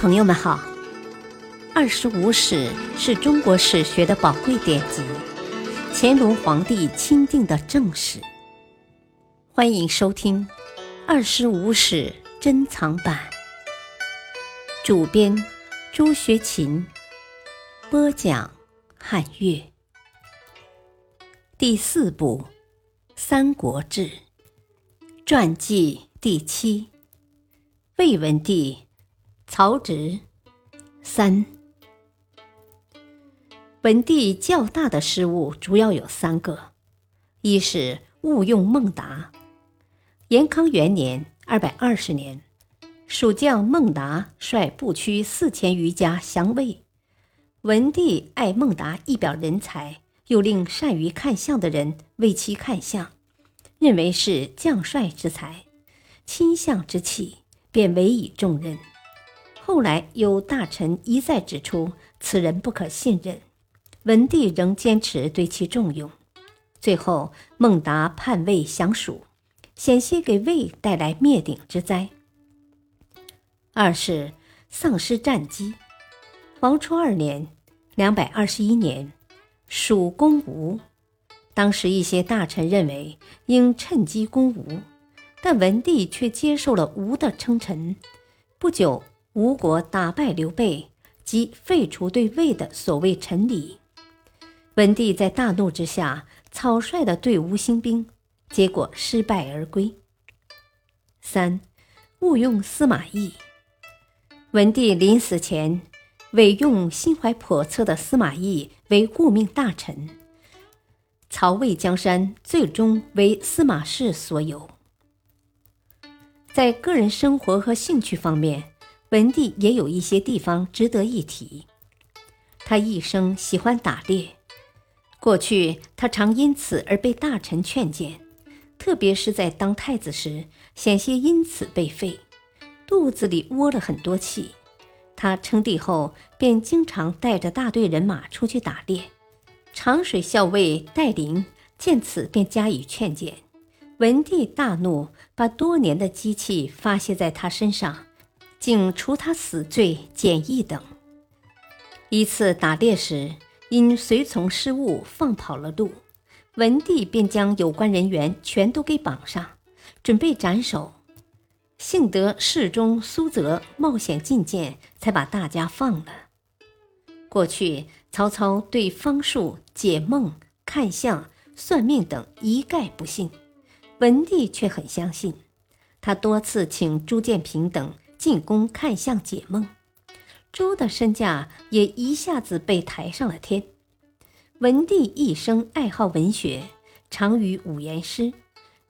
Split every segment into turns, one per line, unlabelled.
朋友们好，《二十五史》是中国史学的宝贵典籍，乾隆皇帝钦定的正史。欢迎收听《二十五史珍藏版》，主编朱学勤，播讲汉乐。第四部《三国志》传记第七，魏文帝。曹植三，文帝较大的失误主要有三个：一是误用孟达。延康元年（二百二十年），蜀将孟达率步驱四千余家降魏。文帝爱孟达一表人才，又令善于看相的人为其看相，认为是将帅之才，亲相之气，便委以重任。后来有大臣一再指出此人不可信任，文帝仍坚持对其重用。最后，孟达叛魏降蜀，险些给魏带来灭顶之灾。二是丧失战机。黄初二年（两百二十一年），蜀攻吴，当时一些大臣认为应趁机攻吴，但文帝却接受了吴的称臣。不久。吴国打败刘备，即废除对魏的所谓臣礼。文帝在大怒之下，草率的对吴兴兵，结果失败而归。三，误用司马懿。文帝临死前委用心怀叵测的司马懿为顾命大臣，曹魏江山最终为司马氏所有。在个人生活和兴趣方面。文帝也有一些地方值得一提。他一生喜欢打猎，过去他常因此而被大臣劝谏，特别是在当太子时，险些因此被废，肚子里窝了很多气。他称帝后，便经常带着大队人马出去打猎。长水校尉戴林见此，便加以劝谏。文帝大怒，把多年的积气发泄在他身上。竟除他死罪、简易等。一次打猎时，因随从失误放跑了鹿，文帝便将有关人员全都给绑上，准备斩首。幸得侍中苏泽冒险进谏，才把大家放了。过去曹操对方术、解梦、看相、算命等一概不信，文帝却很相信。他多次请朱建平等。进宫看相解梦，朱的身价也一下子被抬上了天。文帝一生爱好文学，常于五言诗，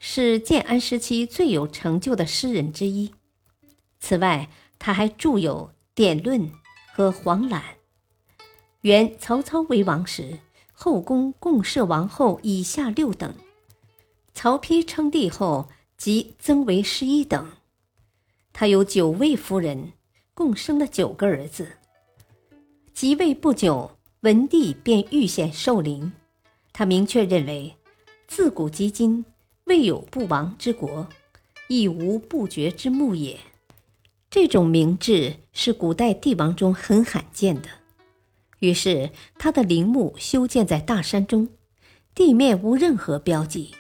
是建安时期最有成就的诗人之一。此外，他还著有《典论》和《黄览》。原曹操为王时，后宫共设王后以下六等，曹丕称帝后，即增为十一等。他有九位夫人，共生了九个儿子。即位不久，文帝便遇险受陵。他明确认为，自古及今，未有不亡之国，亦无不绝之墓也。这种明志是古代帝王中很罕见的。于是，他的陵墓修建在大山中，地面无任何标记。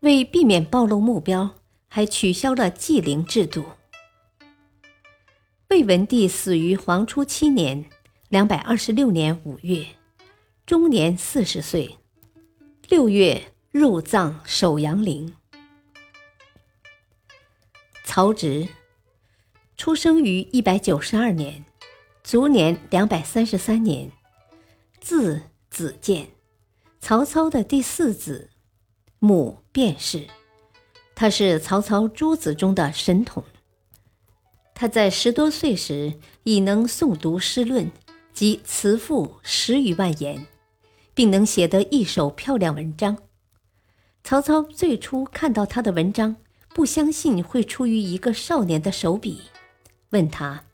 为避免暴露目标，还取消了祭陵制度。魏文帝死于黄初七年（两百二十六年）五月，终年四十岁。六月入葬首阳陵。曹植出生于一百九十二年，卒年两百三十三年，字子建，曹操的第四子，母卞氏。他是曹操诸子中的神童。他在十多岁时已能诵读诗论及词赋十余万言，并能写得一手漂亮文章。曹操最初看到他的文章，不相信会出于一个少年的手笔，问他：“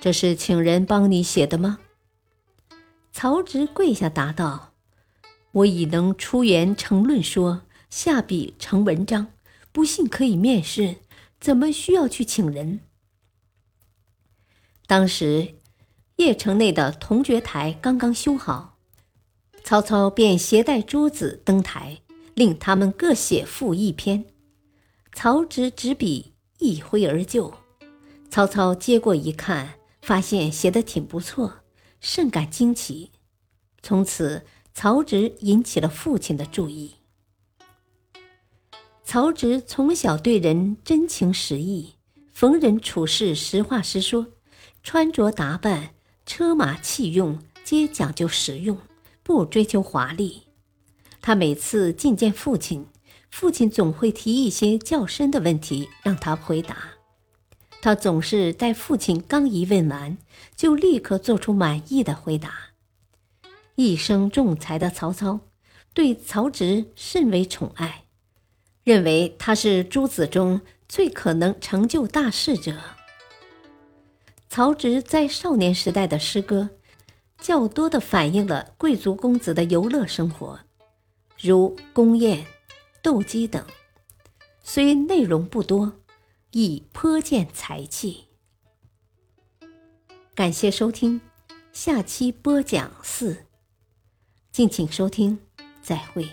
这是请人帮你写的吗？”曹植跪下答道：“我已能出言成论说，下笔成文章，不信可以面试，怎么需要去请人？”当时，邺城内的铜爵台刚刚修好，曹操便携带诸子登台，令他们各写赋一篇。曹植执笔一挥而就，曹操接过一看，发现写的挺不错，甚感惊奇。从此，曹植引起了父亲的注意。曹植从小对人真情实意，逢人处事实话实说。穿着打扮、车马器用皆讲究实用，不追求华丽。他每次觐见父亲，父亲总会提一些较深的问题让他回答。他总是待父亲刚一问完，就立刻做出满意的回答。一生重才的曹操对曹植甚为宠爱，认为他是诸子中最可能成就大事者。曹植在少年时代的诗歌，较多的反映了贵族公子的游乐生活，如宫宴、斗鸡等，虽内容不多，亦颇见才气。感谢收听，下期播讲四，敬请收听，再会。